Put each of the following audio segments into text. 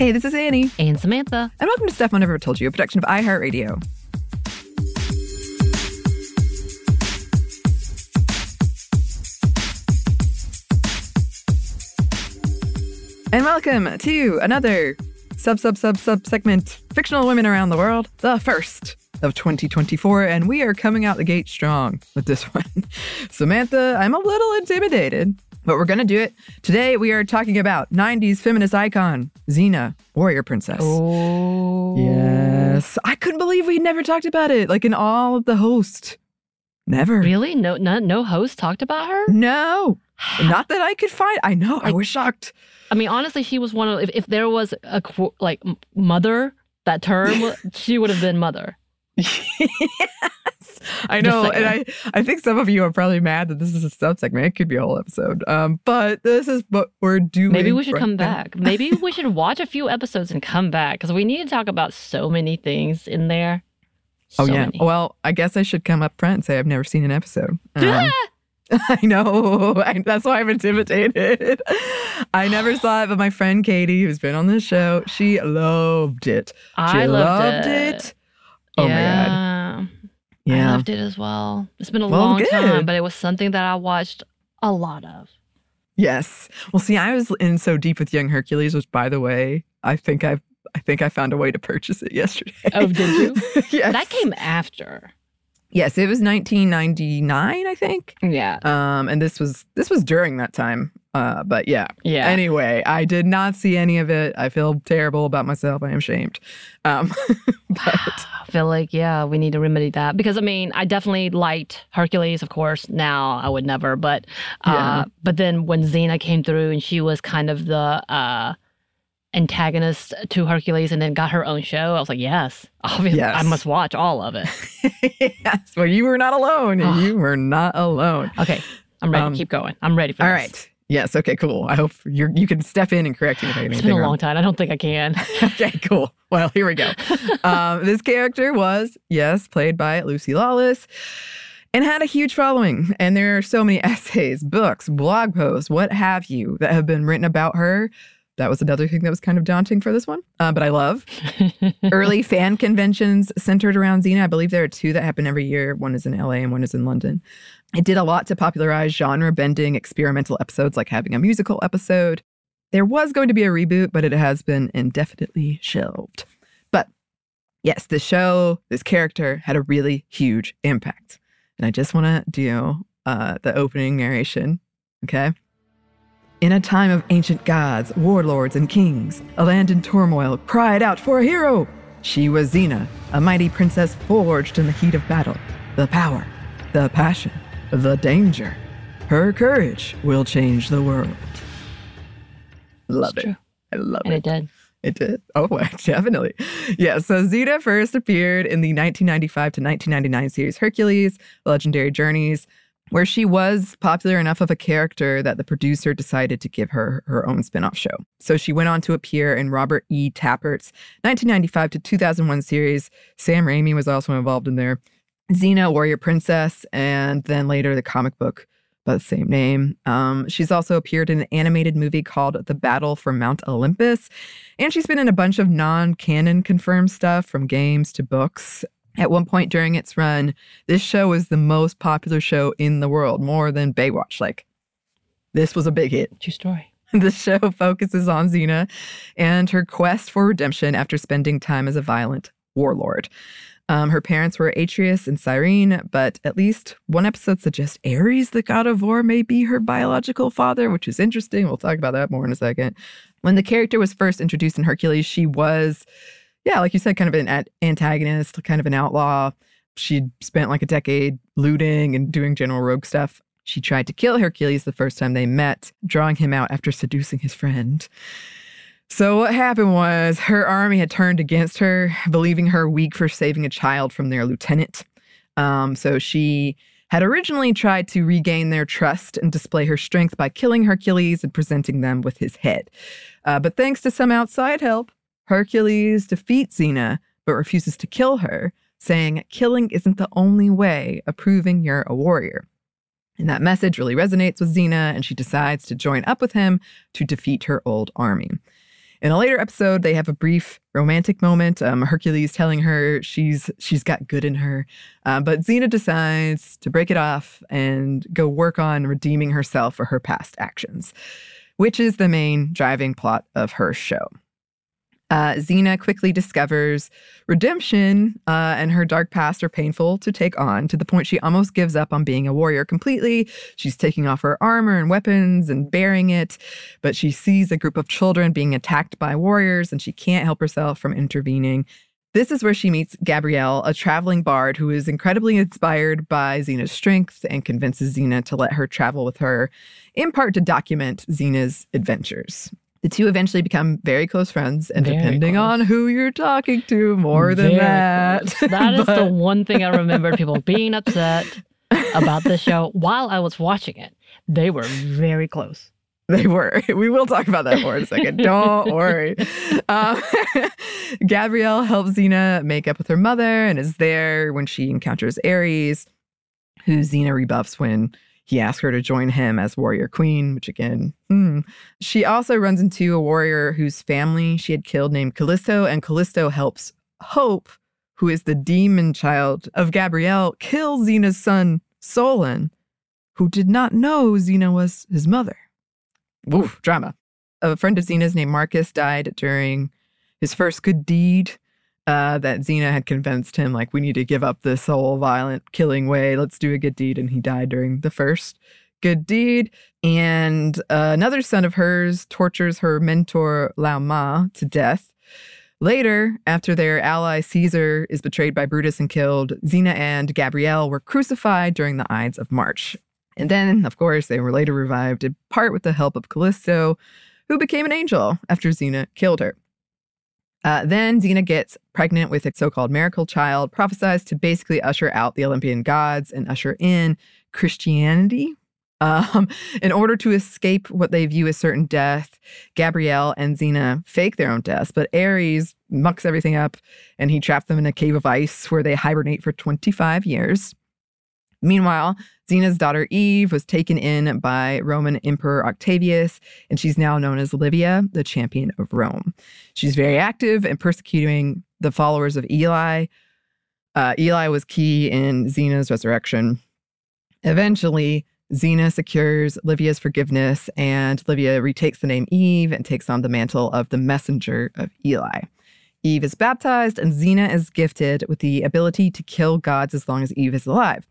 Hey, this is Annie, And Samantha. and welcome to Stuff I Never Told You, a production of iHeartRadio. And welcome to another sub sub sub sub segment, fictional women around the world, the first of 2024, and we are coming out the gate strong with this one. Samantha, I'm a little intimidated, but we're gonna do it. Today we are talking about 90s feminist icon, Xena, warrior princess. Oh. Yes. I couldn't believe we never talked about it, like in all of the host. Never. Really? No, no, no host talked about her? No. Not that I could find. I know. I was shocked. I mean, honestly, she was one of, if, if there was a, like, mother, that term, she would have been mother. yes. I know. And I. I think some of you are probably mad that this is a sub segment. It could be a whole episode. Um, but this is what we're doing. Maybe we should right come now. back. Maybe we should watch a few episodes and come back because we need to talk about so many things in there. Oh, yeah. many. Well, I guess I should come up front and say I've never seen an episode. Um, I know. I, that's why I'm intimidated. I never saw it, but my friend Katie, who's been on this show, she loved it. She I loved, it. Oh my god. Yeah. I loved it as well. It's been a Well, long good. time, but it was something that I watched a lot of. Yes. Well, see, I was in so deep with Young Hercules, which, by the way, I think I, I think I found a way to purchase it yesterday. Oh, did you? yes. That came after. Yes, it was 1999, I think. Yeah. Um, and this was this was during that time. Uh, but yeah. Yeah. Anyway, I did not see any of it. I feel terrible about myself. I am shamed. Um, but I feel like, yeah, we need to remedy that because I mean, I definitely liked Hercules, of course. Now I would never, but uh, Yeah. but then when Xena came through and she was kind of the uh, antagonist to Hercules and then got her own show, I was like, yes, obviously, I must watch all of it. yes, well, you were not alone. You were not alone. Okay, I'm ready. Um, Keep going. I'm ready for All this. right. Yes. Okay. Cool. I hope you're you can step in and correct me if I get It's been a wrong. long time. I don't think I can. okay, cool. Well, here we go. um, this character was, yes, played by Lucy Lawless and had a huge following. And there are so many essays, books, blog posts, what have you, that have been written about her. That was another thing that was kind of daunting for this one, uh, but I love. Early fan conventions centered around Xena. I believe there are two that happen every year. One is in LA and one is in London. It did a lot to popularize genre bending experimental episodes like having a musical episode. There was going to be a reboot, but it has been indefinitely shelved. But yes, the show, this character had a really huge impact. And I just want to do uh, the opening narration. Okay. In a time of ancient gods, warlords, and kings, a land in turmoil cried out for a hero. She was Xena, a mighty princess forged in the heat of battle. The power, the passion, the danger. Her courage will change the world. Love it. I love and it. it did. It did. Oh, definitely. Yeah. So Xena first appeared in the 1995 to 1999 series Hercules, Legendary Journeys. where she was popular enough of a character that the producer decided to give her her own spin-off show. So she went on to appear in Robert E. Tapert's 1995 to 2001 series. Sam Raimi was also involved in there. Xena, Warrior Princess, and then later the comic book by the same name. Um, she's also appeared in an animated movie called The Battle for Mount Olympus. And she's been in a bunch of non canon confirmed stuff from games to books. At one point during its run, this show was the most popular show in the world, more than Baywatch. Like, this was a big hit. True story. The show focuses on Xena and her quest for redemption after spending time as a violent warlord. Um, her parents were Atreus and Cyrene, but at least one episode suggests Ares, the god of war, may be her biological father, which is interesting. We'll talk about that more in a second. When the character was first introduced in Hercules, she was, yeah, like you said, kind of an antagonist, kind of an outlaw. She'd spent like a decade looting and doing general rogue stuff. She tried to kill Hercules the first time they met, drawing him out after seducing his friend. So, what happened was her army had turned against her, believing her weak for saving a child from their lieutenant. Um, so, she had originally tried to regain their trust and display her strength by killing Hercules and presenting them with his head. Uh, but thanks to some outside help, Hercules defeats Xena but refuses to kill her, saying killing isn't the only way of proving you're a warrior. And that message really resonates with Xena, and she decides to join up with him to defeat her old army. In a later episode, they have a brief romantic moment. Um, Hercules telling her she's she's got good in her, uh, but Xena decides to break it off and go work on redeeming herself for her past actions, which is the main driving plot of her show. Uh, quickly discovers redemption uh, and her dark past are painful to take on to the point she almost gives up on being a warrior completely. She's taking off her armor and weapons and bearing it, but she sees a group of children being attacked by warriors and she can't help herself from intervening. This is where she meets Gabrielle, a traveling bard who is incredibly inspired by Xena's strength and convinces Xena to let her travel with her, in part to document Xena's adventures. The two eventually become very close friends, and Very depending close. on who you're talking to, more than Very that. close. That is the one thing I remember people being upset about the show while I was watching it. They were very close. They were. We will talk about that more in a second. Don't worry. Um, Gabrielle helps Xena make up with her mother and is there when she encounters Ares, who Xena rebuffs when he asks her to join him as warrior queen, which again, hmm. She also runs into a warrior whose family she had killed named Callisto, and Callisto helps Hope, who is the demon child of Gabrielle, kill Xena's son, Solon, who did not know Xena was his mother. Woof, drama. A friend of Xena's named Marcus died during his first good deed uh, that Xena had convinced him, like, we need to give up this whole violent killing way. Let's do a good deed. And he died during the first good deed. And uh, another son of hers tortures her mentor, Lao Ma, to death. Later, after their ally Caesar is betrayed by Brutus and killed, Xena and Gabrielle were crucified during the Ides of March. And then, of course, they were later revived in part with the help of Callisto, who became an angel after Xena killed her. Uh, then Xena gets pregnant with a so called miracle child, prophesies to basically usher out the Olympian gods and usher in Christianity. Um, in order to escape what they view as certain death, Gabrielle and Xena fake their own deaths, but Ares mucks everything up and he traps them in a cave of ice where they hibernate for 25 years. Meanwhile, Xena's daughter Eve was taken in by Roman Emperor Octavius, and she's now known as Livia, the champion of Rome. She's very active in persecuting the followers of Eli. Uh, Eli was key in Xena's resurrection. Eventually, Xena secures Livia's forgiveness, and Livia retakes the name Eve and takes on the mantle of the messenger of Eli. Eve is baptized, and Xena is gifted with the ability to kill gods as long as Eve is alive.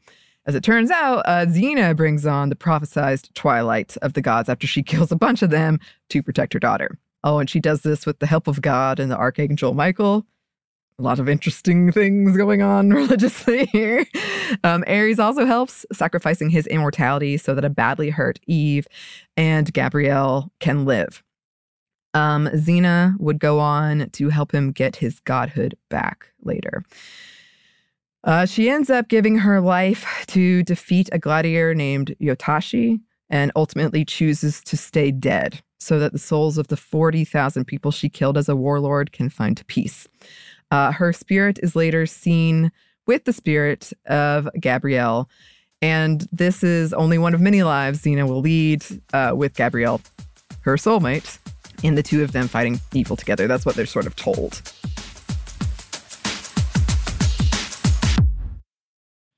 As it turns out, uh, brings on the prophesized twilight of the gods after she kills a bunch of them to protect her daughter. Oh, and she does this with the help of God and the archangel Michael. A lot of interesting things going on religiously here. Um, Ares also helps, sacrificing his immortality so that a badly hurt Eve and Gabrielle can live. Um, would go on to help him get his godhood back later. Uh, she ends up giving her life to defeat a gladiator named Yodoshi and ultimately chooses to stay dead so that the souls of the 40,000 people she killed as a warlord can find peace. Uh, her spirit is later seen with the spirit of Gabrielle. And this is only one of many lives Xena will lead uh, with Gabrielle, her soulmate, and the two of them fighting evil together. That's what they're sort of told.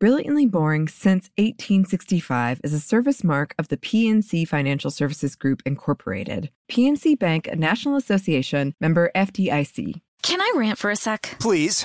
Brilliantly Boring Since 1865 is a service mark of the PNC Financial Services Group, Incorporated. PNC Bank, a National Association member FDIC. Can I rant for a sec? Please.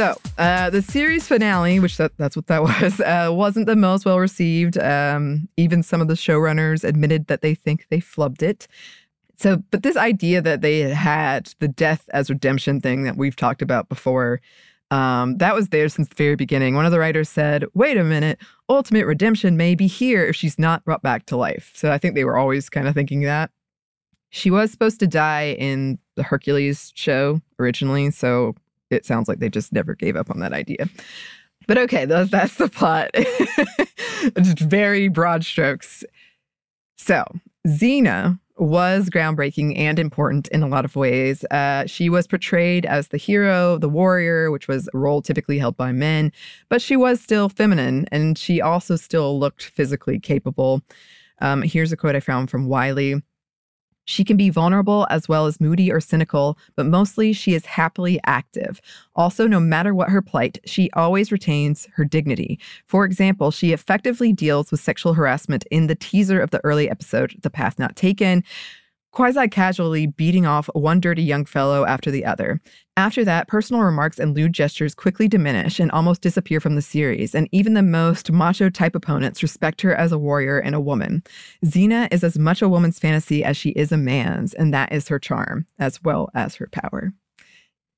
So, uh, the series finale, which that, that's what that was, uh, wasn't the most well received. Um, even some of the showrunners admitted that they think they flubbed it. So, but this idea that they had the death as redemption thing that we've talked about before, um, that was there since the very beginning. One of the writers said, wait a minute, ultimate redemption may be here if she's not brought back to life. So I think they were always kind of thinking that. She was supposed to die in the Hercules show originally. So it sounds like they just never gave up on that idea. But okay, that's, that's the plot. just very broad strokes. So, Xena was groundbreaking and important in a lot of ways. Uh, she was portrayed as the hero, the warrior, which was a role typically held by men, but she was still feminine and she also still looked physically capable. Um, here's a quote I found from Wiley. She can be vulnerable as well as moody or cynical, but mostly she is happily active. Also, no matter what her plight, she always retains her dignity. For example, she effectively deals with sexual harassment in the teaser of the early episode, The Path Not Taken, quasi casually beating off one dirty young fellow after the other. After that, personal remarks and lewd gestures quickly diminish and almost disappear from the series, and even the most macho type opponents respect her as a warrior and a woman. Xena is as much a woman's fantasy as she is a man's, and that is her charm, as well as her power.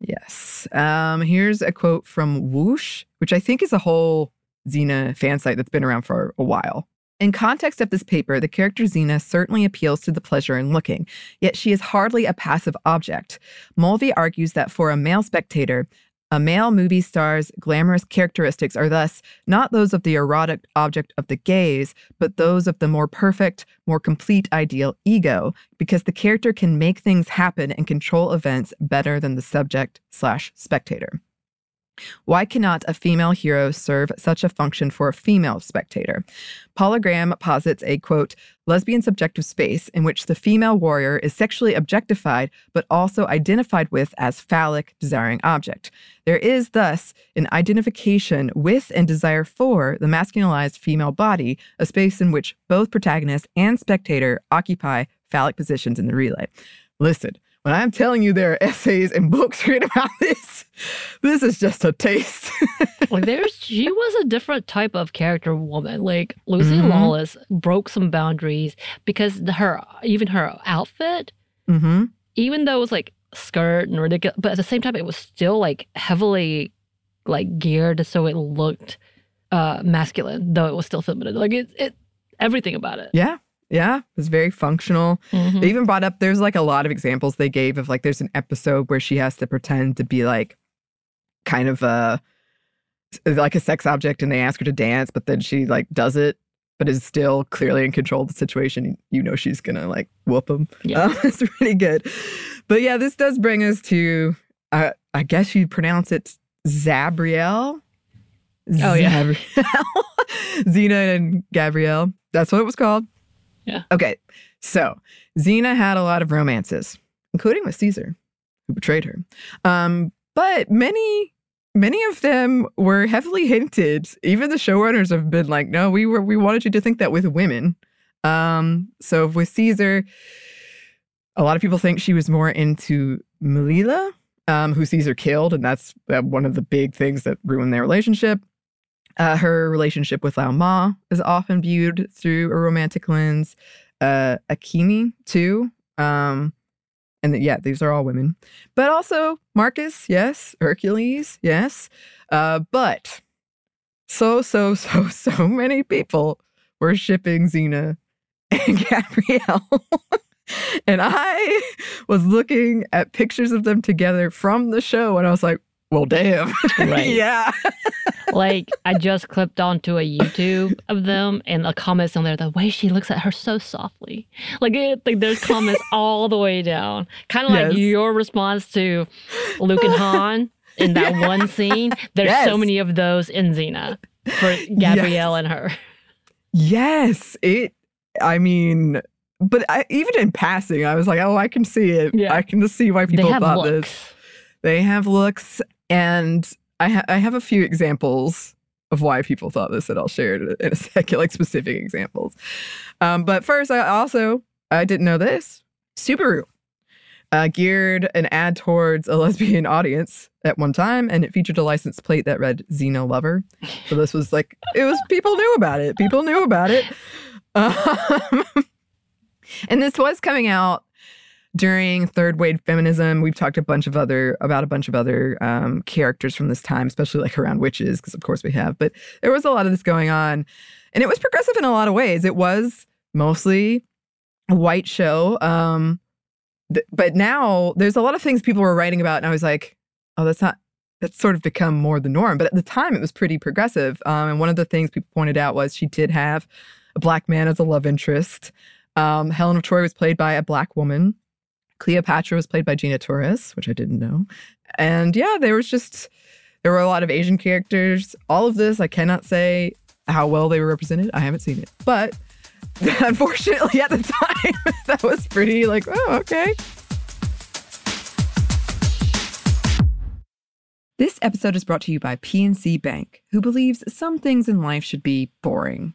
Yes. Um, here's a quote from Whoosh, which I think is a whole Xena fan site that's been around for a while. In context of this paper, the character Xena certainly appeals to the pleasure in looking, yet she is hardly a passive object. Mulvey argues that for a male spectator, a male movie star's glamorous characteristics are thus not those of the erotic object of the gaze, but those of the more perfect, more complete ideal ego, because the character can make things happen and control events better than the subject slash spectator. Why cannot a female hero serve such a function for a female spectator? Paula Graham posits a quote, lesbian subjective space in which the female warrior is sexually objectified, but also identified with as phallic desiring object. There is thus an identification with and desire for the masculinized female body, a space in which both protagonist and spectator occupy phallic positions in the relay. Listen, when I'm telling you there are essays and books written about this, this is just a taste. like there's she was a different type of character woman. Like Lucy Mhm. Lawless broke some boundaries because the- her even her outfit, mm-hmm. even though it was like skirt and ridiculous, but at the same time it was still like heavily like geared so it looked uh masculine, though it was still feminine. Like it it everything about it. Yeah. Yeah. It was very functional. Mhm. They even brought up there's like a lot of examples they gave of like there's an episode where she has to pretend to be like kind of a like a sex object and they ask her to dance, but then she like does it, but is still clearly in control of the situation. You know she's gonna like whoop them. Yeah. Um, it's really good. But yeah, this does bring us to uh, I guess you'd pronounce it Xabrielle. Oh, yeah. Xabrielle. Xena and Gabrielle. That's what it was called. Yeah. Okay. So Xena had a lot of romances, including with Caesar, who betrayed her. Um, but many, many of them were heavily hinted. Even the showrunners have been like, no, we were we wanted you to think that with women. Um, so with Caesar, a lot of people think she was more into M'Lila, um, who Caesar killed, and that's uh, one of the big things that ruined their relationship. Uh, her relationship with Lao Ma is often viewed through a romantic lens. Uh, Akemi too. Um, and th- yeah, these are all women, but also Marcus, yes, Hercules, yes. Uh, but so so so so many people were shipping Xena and Gabrielle. and I was looking at pictures of them together from the show, and I was like, well, damn. Right. yeah. Like I just clipped onto a YouTube of them and the comments on there, the way she looks at her so softly. Like it like there's comments all the way down. Kind of like your response to Luke and Han in that one scene. There's so many of those in Xena for Gabrielle and her. Yes. It, I mean, but I, even in passing, I was like, oh, I can see it. Yeah. I can just see why people thought looks. this. They have looks, and I, ha- I have a few examples of why people thought this that I'll share in a, second, like specific examples. Um, but first, I also I didn't know this. Subaru uh, geared an ad towards a lesbian audience at one time, and it featured a license plate that read "Xena Lover." So this was like it was people knew about it. People knew about it. Um, and this was coming out during third wave feminism. We've talked a bunch of other about a bunch of other um, characters from this time, especially like around witches, because of course we have. But there was a lot of this going on, and it was progressive in a lot of ways. It was mostly a white show, um, th- but now there's a lot of things people were writing about, and I was like, oh, that's not. That's sort of become more the norm. But at the time, it was pretty progressive. Um, and one of the things people pointed out was she did have a black man as a love interest. Um, Helen of Troy was played by a black woman. Cleopatra was played by Gina Torres, which I didn't know. And yeah, there was just there were a lot of Asian characters. All of this, I cannot say how well they were represented. I haven't seen it, but unfortunately, at the time, that was pretty like, oh, okay. This episode is brought to you by PNC Bank, who believes some things in life should be boring,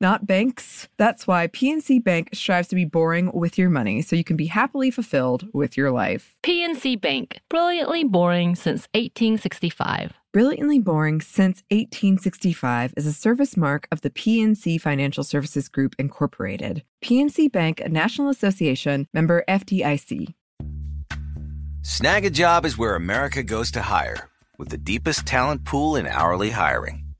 not banks. That's why PNC Bank strives to be boring with your money so you can be happily fulfilled with your life. PNC Bank, brilliantly boring since 1865. Brilliantly Boring since 1865 is a service mark of the PNC Financial Services Group Incorporated. PNC Bank, a National Association member FDIC. Snag a job is where America goes to hire, with the deepest talent pool in hourly hiring.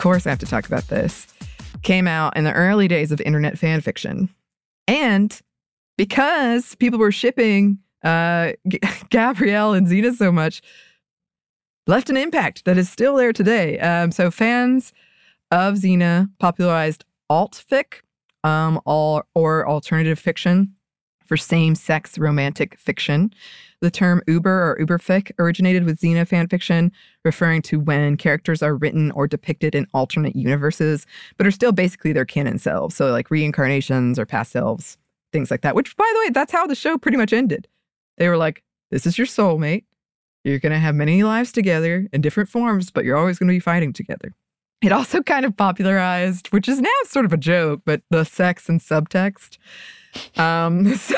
Course, I have to talk about this. Came out in the early days of internet fan fiction. And because people were shipping uh, G- Gabrielle and Xena so much, left an impact that is still there today. Um, so fans of Xena popularized alt-fic um, or, or alternative fiction for same-sex romantic fiction. The term Uber or Uberfic originated with Xena fanfiction, referring to when characters are written or depicted in alternate universes, but are still basically their canon selves. So, like reincarnations or past selves, things like that. Which, by the way, that's how the show pretty much ended. They were like, this is your soulmate. You're going to have many lives together in different forms, but you're always going to be fighting together. It also kind of popularized, which is now sort of a joke, but the sex and subtext. Um, so,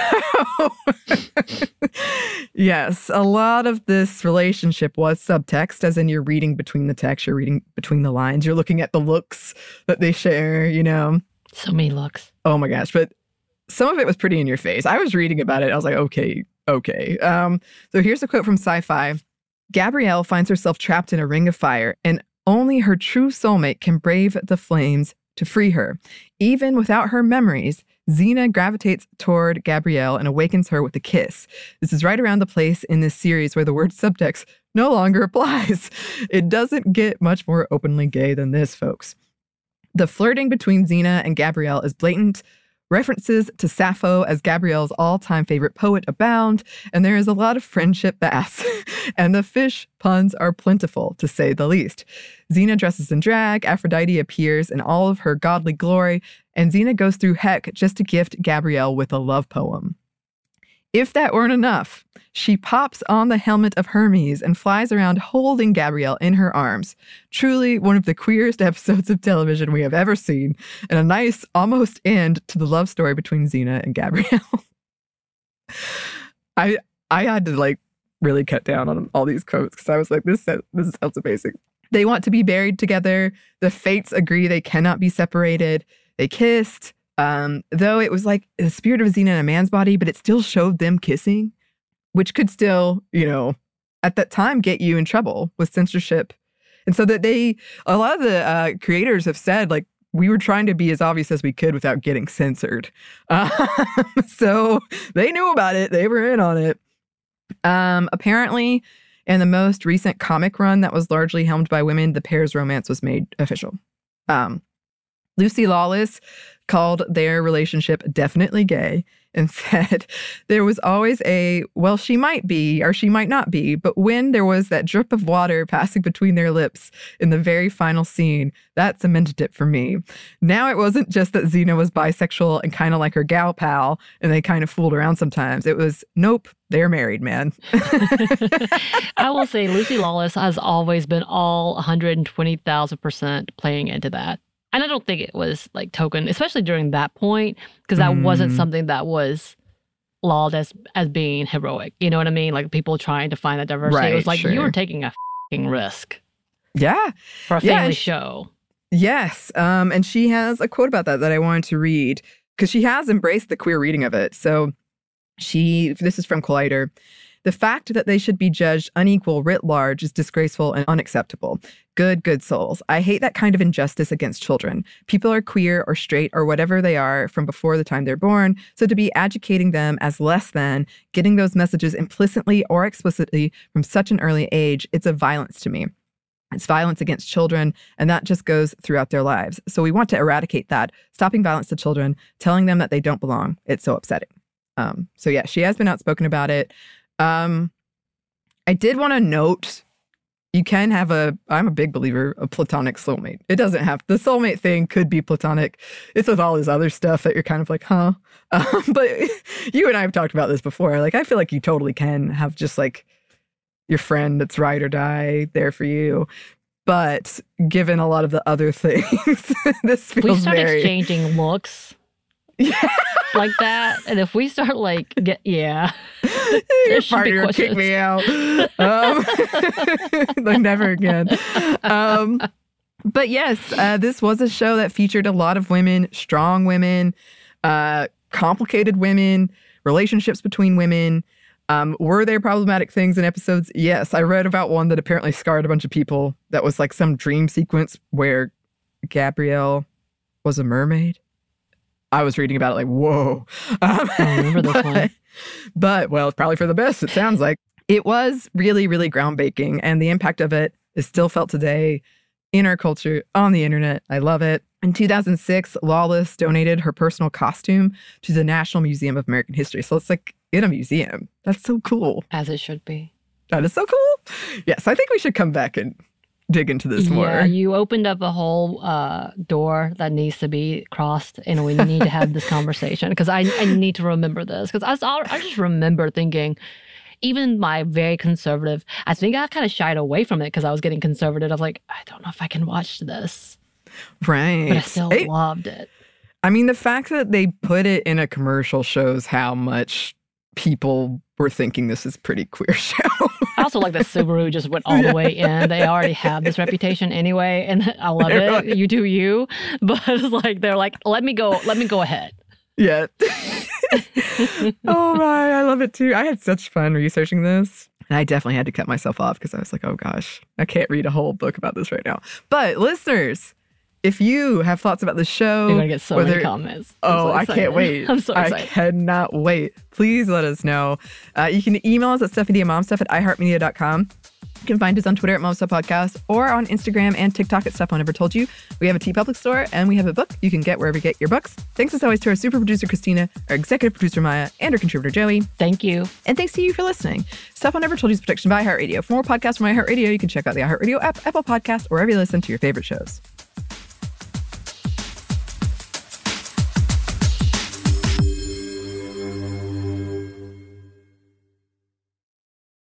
yes, a lot of this relationship was subtext, as in you're reading between the text, you're reading between the lines, you're looking at the looks that they share, you know. So many looks. Oh my gosh. But some of it was pretty in your face. I was reading about it. I was like, okay, okay. Um, so here's a quote from sci fi Gabrielle finds herself trapped in a ring of fire, and only her true soulmate can brave the flames to free her. Even without her memories, Xena gravitates toward Gabrielle and awakens her with a kiss. This is right around the place in this series where the word subtext no longer applies. It doesn't get much more openly gay than this, folks. The flirting between Xena and Gabrielle is blatant. References to Sappho as Gabrielle's all time favorite poet abound, and there is a lot of friendship bass. and the fish puns are plentiful, to say the least. Xena dresses in drag, Aphrodite appears in all of her godly glory, and Xena goes through heck just to gift Gabrielle with a love poem. If that weren't enough, she pops on the helmet of Hermes and flies around holding Gabrielle in her arms. Truly one of the queerest episodes of television we have ever seen, and a nice almost end to the love story between Xena and Gabrielle. I I had to like really cut down on all these quotes because I was like, this this sounds amazing. They want to be buried together. The fates agree they cannot be separated. They kissed. Um, though it was like the spirit of Xena in a man's body, but it still showed them kissing, which could still, you know, at that time get you in trouble with censorship. And so that they, a lot of the uh, creators have said, like, we were trying to be as obvious as we could without getting censored. Um, so they knew about it, they were in on it. Um, apparently, in the most recent comic run that was largely helmed by women, the pair's romance was made official. Um, Lucy Lawless called their relationship definitely gay, and said there was always a, well, she might be or she might not be, but when there was that drip of water passing between their lips in the very final scene, that cemented it for me. Now it wasn't just that Xena was bisexual and kind of like her gal pal and they kind of fooled around sometimes. It was, nope, they're married, man. I will say Lucy Lawless has always been all 120,000% playing into that. And I don't think it was like token, especially during that point, because that Mm. wasn't something that was lauded as as being heroic. You know what I mean? Like people trying to find that diversity. it was Right, like you were taking a fing risk yeah. for a family and sh- show. Yes. Um, and she has a quote about that that I wanted to read because she has embraced the queer reading of it. So she, this is from Collider. The fact that they should be judged unequal writ large is disgraceful and unacceptable. Good, good souls. I hate that kind of injustice against children. People are queer or straight or whatever they are from before the time they're born. So to be educating them as less than, getting those messages implicitly or explicitly from such an early age, it's a violence to me. It's violence against children, and that just goes throughout their lives. So we want to eradicate that, stopping violence to children, telling them that they don't belong. It's so upsetting. Um, so yeah, she has been outspoken about it. Um, I did want to note you can have a I'm a big believer of platonic soulmate. It doesn't have the soulmate thing could be platonic. It's with all this other stuff that you're kind of like, huh? Um, but you and I have talked about this before. Like I feel like you totally can have just like your friend that's ride or die there for you. But given a lot of the other things, this If we start very exchanging looks like that, and if we start like get yeah, your partner will kick me out. Um, like never again. Um, but yes, uh, this was a show that featured a lot of women, strong women, uh, complicated women, relationships between women. Um, were there problematic things in episodes? Yes. I read about one that apparently scarred a bunch of people. That was like some dream sequence where Gabrielle was a mermaid. I was reading about it like, whoa. Um, I remember this one. but- but well, it's probably for the best, it sounds like. It was really, really groundbreaking, and the impact of it is still felt today in our culture, on the internet. I love it. In 2006, Lawless donated her personal costume to the National Museum of American History. So it's like in a museum. That's so cool. as it should be. That is so cool. Yes, I think we should come back and dig into this more. Yeah, you opened up a whole uh, door that needs to be crossed, and we need to have this conversation because I, I need to remember this because I, I just remember thinking, even my very conservative, I think I kind of shied away from it because I was getting conservative. I was like, I don't know if I can watch this, right. but I still It- loved it. I mean, the fact that they put it in a commercial shows how much people were thinking this is pretty queer show. I also like that Subaru just went all the way in. They already have this reputation anyway, and I love They're it. like- You do you, but it's like they're like, let me go, let me go ahead. yeah. oh my, I love it too. I had such fun researching this. And I definitely had to cut myself off because I was like, oh gosh, I can't read a whole book about this right now. But listeners, if you have thoughts about the show, You're gonna get so many comments. I'm Oh, so I can't wait. I'm so excited. I cannot wait. Please let us know. Uh, you can email us at stephanieandmomstuff at iheartmedia.com. You can find us on Twitter at Momstuff Podcast or on Instagram and TikTok at Stuff I Never Told You. We have a TeePublic store and we have a book you can get wherever you get your books. Thanks as always to our super producer Christina, our executive producer Maya, and our contributor Joey. Thank you. And thanks to you for listening. Stuff I Never Told You is production by iHeartRadio. For more podcasts from iHeartRadio, you can check out the iHeartRadio app, Apple Podcasts, or wherever you listen to your favorite shows.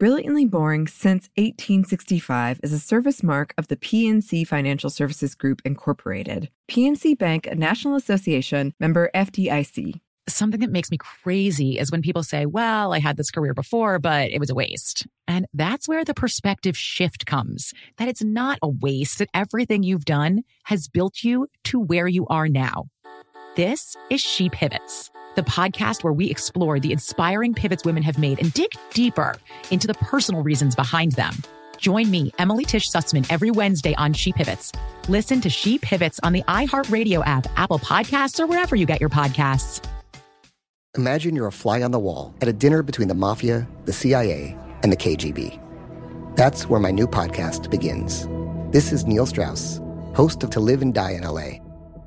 Brilliantly Boring Since 1865 is a service mark of the PNC Financial Services Group, Incorporated. PNC Bank, a National Association member FDIC. Something that makes me crazy is when people say, well, I had this career before, but it was a waste. And that's where the perspective shift comes that it's not a waste, that everything you've done has built you to where you are now. This is She Pivots, the podcast where we explore the inspiring pivots women have made and dig deeper into the personal reasons behind them. Join me, Emily Tish Sussman, every Wednesday on She Pivots. Listen to She Pivots on the iHeartRadio app, Apple Podcasts, or wherever you get your podcasts. Imagine you're a fly on the wall at a dinner between the mafia, the CIA, and the KGB. That's where my new podcast begins. This is Neil Strauss, host of To Live and Die in LA,